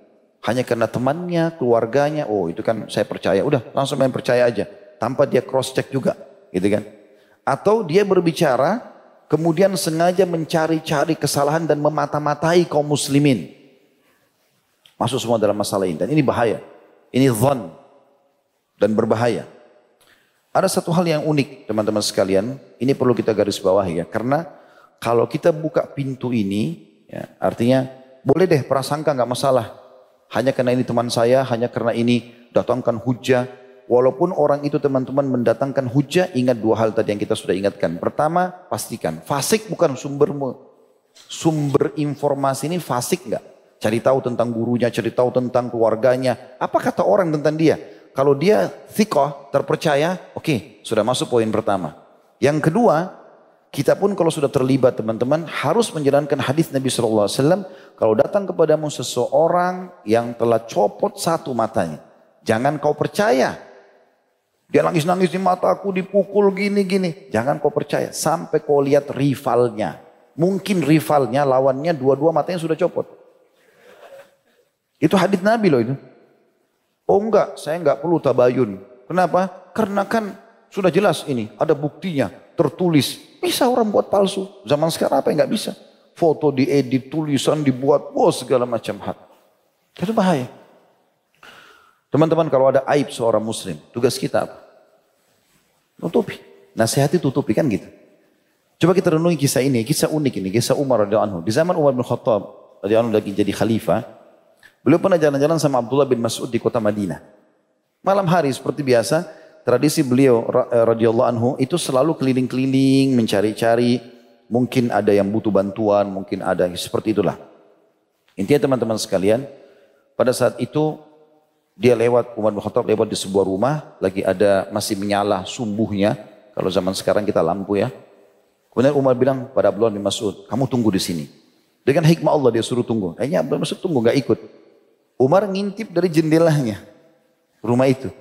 Hanya karena temannya, keluarganya, oh itu kan saya percaya. Udah langsung main percaya aja. Tanpa dia cross check juga. Gitu kan. Atau dia berbicara, kemudian sengaja mencari-cari kesalahan dan memata-matai kaum muslimin. Masuk semua dalam masalah ini. Dan ini bahaya. Ini zon. Dan berbahaya. Ada satu hal yang unik teman-teman sekalian. Ini perlu kita garis bawahi ya. Karena kalau kita buka pintu ini. Ya, artinya boleh deh prasangka nggak masalah. Hanya karena ini teman saya, hanya karena ini datangkan hujah. Walaupun orang itu teman-teman mendatangkan hujah, ingat dua hal tadi yang kita sudah ingatkan. Pertama, pastikan fasik bukan sumber sumber informasi ini fasik nggak? Cari tahu tentang gurunya, cari tahu tentang keluarganya. Apa kata orang tentang dia? Kalau dia thikoh, terpercaya, oke, okay, sudah masuk poin pertama. Yang kedua, kita pun kalau sudah terlibat teman-teman harus menjalankan hadis Nabi SAW. Kalau datang kepadamu seseorang yang telah copot satu matanya. Jangan kau percaya. Dia nangis-nangis di mataku, dipukul gini-gini. Jangan kau percaya. Sampai kau lihat rivalnya. Mungkin rivalnya, lawannya dua-dua matanya sudah copot. Itu hadis Nabi loh itu. Oh enggak, saya enggak perlu tabayun. Kenapa? Karena kan sudah jelas ini, ada buktinya, tertulis. Bisa orang buat palsu. Zaman sekarang apa yang enggak bisa? Foto diedit, tulisan dibuat, oh segala macam hal. Itu bahaya. Teman-teman kalau ada aib seorang muslim, tugas kita apa? Tutupi. Nasihati tutupi kan gitu. Coba kita renungi kisah ini, kisah unik ini, kisah Umar radhiyallahu anhu. Di zaman Umar bin Khattab radhiyallahu anhu lagi jadi khalifah, Beliau pernah jalan-jalan sama Abdullah bin Mas'ud di kota Madinah. Malam hari seperti biasa, tradisi beliau eh, radhiyallahu anhu itu selalu keliling-keliling mencari-cari mungkin ada yang butuh bantuan, mungkin ada seperti itulah. Intinya teman-teman sekalian, pada saat itu dia lewat Umar bin Khattab lewat di sebuah rumah, lagi ada masih menyala sumbuhnya. Kalau zaman sekarang kita lampu ya. Kemudian Umar bilang pada Abdullah bin Mas'ud, kamu tunggu di sini. Dengan hikmah Allah dia suruh tunggu. Kayaknya Abdullah bin Mas'ud tunggu nggak ikut. Umar ngintip dari jendelanya rumah itu.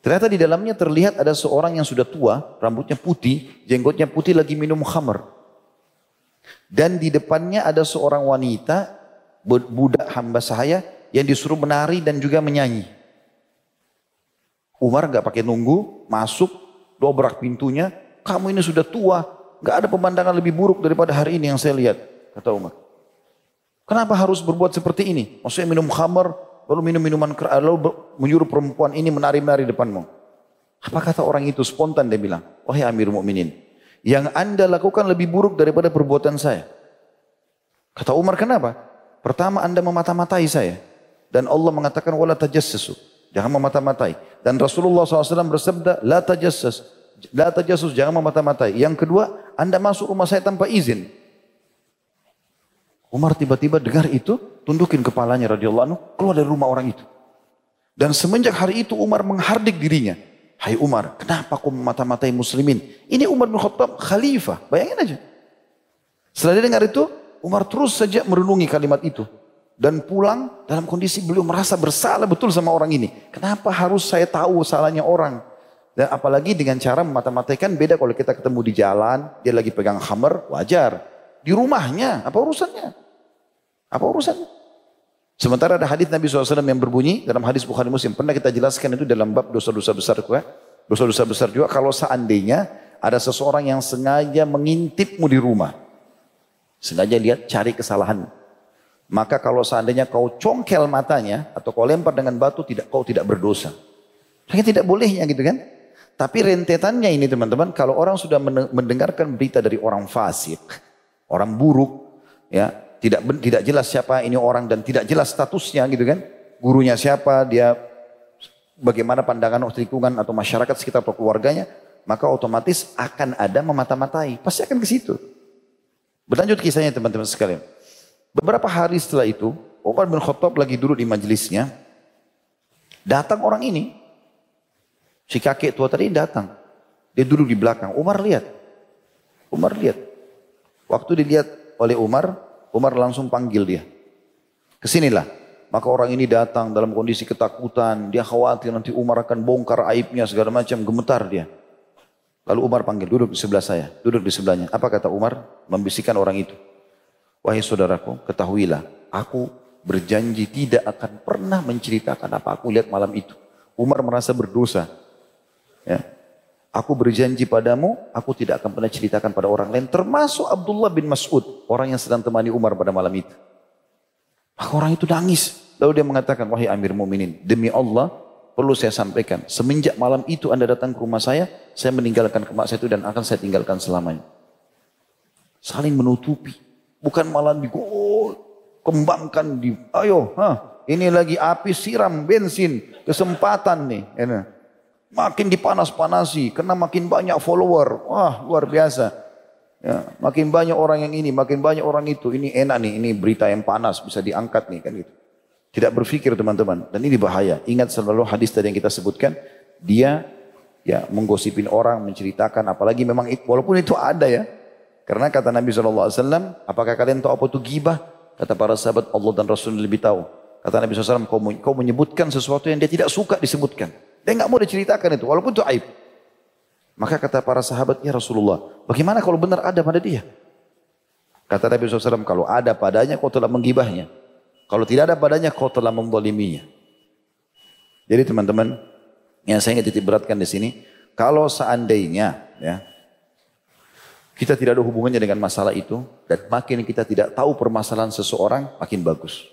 Ternyata di dalamnya terlihat ada seorang yang sudah tua, rambutnya putih, jenggotnya putih lagi minum khamr. Dan di depannya ada seorang wanita, budak hamba saya, yang disuruh menari dan juga menyanyi. Umar gak pakai nunggu, masuk, dobrak pintunya, kamu ini sudah tua, Gak ada pemandangan lebih buruk daripada hari ini yang saya lihat. Kata Umar. Kenapa harus berbuat seperti ini? Maksudnya minum khamar, lalu minum minuman keras, lalu menyuruh perempuan ini menari-nari depanmu. Apa kata orang itu? Spontan dia bilang, wahai Amir Mukminin, yang anda lakukan lebih buruk daripada perbuatan saya. Kata Umar, kenapa? Pertama anda memata-matai saya. Dan Allah mengatakan, wala tajassasu. Jangan memata-matai. Dan Rasulullah SAW bersabda, la tajassas. La tajassus, jangan memata-matai. Yang kedua, anda masuk rumah saya tanpa izin. Umar tiba-tiba dengar itu, tundukin kepalanya radhiyallahu anhu, keluar dari rumah orang itu. Dan semenjak hari itu Umar menghardik dirinya. Hai Umar, kenapa kau memata-matai muslimin? Ini Umar bin Khattab khalifah, bayangin aja. Setelah dia dengar itu, Umar terus saja merenungi kalimat itu. Dan pulang dalam kondisi beliau merasa bersalah betul sama orang ini. Kenapa harus saya tahu salahnya orang? Dan apalagi dengan cara memata-mataikan beda kalau kita ketemu di jalan, dia lagi pegang hammer, wajar. Di rumahnya, apa urusannya? Apa urusannya? Sementara ada hadis Nabi SAW yang berbunyi dalam hadis Bukhari Muslim. Pernah kita jelaskan itu dalam bab dosa-dosa besar juga. Dosa-dosa besar juga kalau seandainya ada seseorang yang sengaja mengintipmu di rumah. Sengaja lihat cari kesalahan. Maka kalau seandainya kau congkel matanya atau kau lempar dengan batu tidak kau tidak berdosa. Hanya tidak bolehnya gitu kan. Tapi rentetannya ini teman-teman kalau orang sudah mendengarkan berita dari orang fasik, orang buruk, ya tidak tidak jelas siapa ini orang dan tidak jelas statusnya gitu kan. Gurunya siapa, dia bagaimana pandangan lingkungan atau masyarakat sekitar atau keluarganya, maka otomatis akan ada memata-matai. Pasti akan ke situ. Berlanjut kisahnya teman-teman sekalian. Beberapa hari setelah itu, Umar bin Khattab lagi duduk di majelisnya. Datang orang ini. Si kakek tua tadi datang. Dia duduk di belakang. Umar lihat. Umar lihat. Waktu dilihat oleh Umar, Umar langsung panggil dia. Ke sinilah. Maka orang ini datang dalam kondisi ketakutan. Dia khawatir nanti Umar akan bongkar aibnya segala macam. Gemetar dia. Lalu Umar panggil, duduk di sebelah saya. Duduk di sebelahnya. Apa kata Umar? Membisikkan orang itu. Wahai saudaraku, ketahuilah. Aku berjanji tidak akan pernah menceritakan apa aku lihat malam itu. Umar merasa berdosa. Ya. Aku berjanji padamu, aku tidak akan pernah ceritakan pada orang lain. Termasuk Abdullah bin Mas'ud, orang yang sedang temani Umar pada malam itu. Maka orang itu nangis. Lalu dia mengatakan, wahai Amir Mu'minin, demi Allah, perlu saya sampaikan. Semenjak malam itu anda datang ke rumah saya, saya meninggalkan kemak saya itu dan akan saya tinggalkan selamanya. Saling menutupi. Bukan malah digol, kembangkan di, ayo, ha, ini lagi api siram bensin, kesempatan nih. Ini. Makin dipanas-panasi, karena makin banyak follower. Wah, luar biasa. Ya, makin banyak orang yang ini, makin banyak orang itu. Ini enak nih, ini berita yang panas, bisa diangkat nih kan gitu. Tidak berpikir teman-teman, dan ini bahaya. Ingat selalu hadis tadi yang kita sebutkan, dia ya menggosipin orang, menceritakan, apalagi memang walaupun itu ada ya. Karena kata Nabi SAW, apakah kalian tahu apa itu gibah? Kata para sahabat Allah dan Rasul lebih tahu. Kata Nabi SAW, kau menyebutkan sesuatu yang dia tidak suka disebutkan. Dia nggak mau diceritakan itu, walaupun itu aib. Maka kata para sahabat, ya Rasulullah, bagaimana kalau benar ada pada dia? Kata Nabi SAW, kalau ada padanya kau telah menggibahnya. Kalau tidak ada padanya kau telah memboliminya. Jadi teman-teman, yang saya ingin titip beratkan di sini, kalau seandainya ya kita tidak ada hubungannya dengan masalah itu dan makin kita tidak tahu permasalahan seseorang, makin bagus.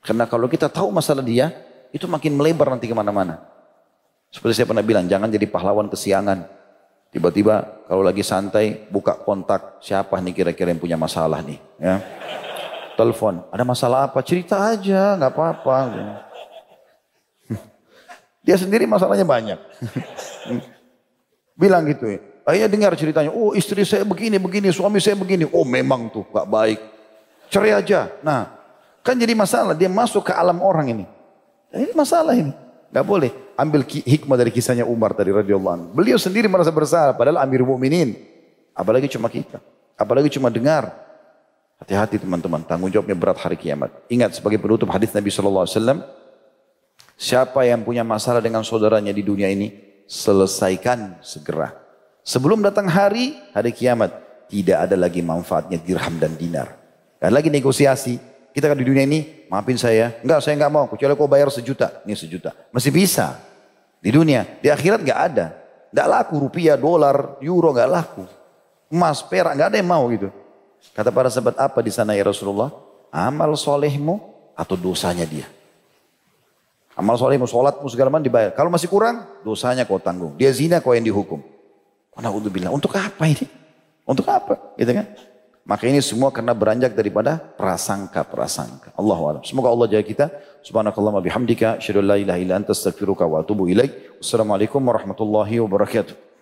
Karena kalau kita tahu masalah dia, itu makin melebar nanti ke mana-mana. Seperti saya pernah bilang, jangan jadi pahlawan kesiangan. Tiba-tiba kalau lagi santai, buka kontak, siapa nih kira-kira yang punya masalah nih. Ya. Telepon, ada masalah apa? Cerita aja, nggak apa-apa. [LAUGHS] Dia sendiri masalahnya banyak. [LAUGHS] Bilang gitu ya. Ayah dengar ceritanya, oh istri saya begini, begini, suami saya begini. Oh memang tuh gak baik. Cerai aja. Nah, kan jadi masalah. Dia masuk ke alam orang ini. Ini masalah ini. Gak boleh. Ambil hikmah dari kisahnya Umar tadi radhiyallahu anhu. Beliau sendiri merasa bersalah padahal Amir Mukminin. Apalagi cuma kita. Apalagi cuma dengar. Hati-hati teman-teman, tanggung jawabnya berat hari kiamat. Ingat sebagai penutup hadis Nabi sallallahu alaihi wasallam, siapa yang punya masalah dengan saudaranya di dunia ini, selesaikan segera. Sebelum datang hari, hari kiamat, tidak ada lagi manfaatnya dirham dan dinar. Dan lagi negosiasi, kita kan di dunia ini, maafin saya. Enggak, saya enggak mau. Kecuali kau bayar sejuta. Ini sejuta. Masih bisa. Di dunia. Di akhirat enggak ada. Enggak laku rupiah, dolar, euro enggak laku. emas, perak, nggak ada yang mau gitu. Kata para sahabat apa di sana ya Rasulullah? Amal solehmu atau dosanya dia. Amal solehmu, sholatmu segala macam dibayar. Kalau masih kurang, dosanya kau tanggung. Dia zina kau yang dihukum. bilang, untuk apa ini? Untuk apa? Gitu kan? Maka ini semua karena beranjak daripada prasangka-prasangka. Allah alam. Semoga Allah jaga kita. Subhanakallah bihamdika. Asyadu la ilaha illa anta astaghfiruka wa atubu ilaik. Wassalamualaikum warahmatullahi wabarakatuh.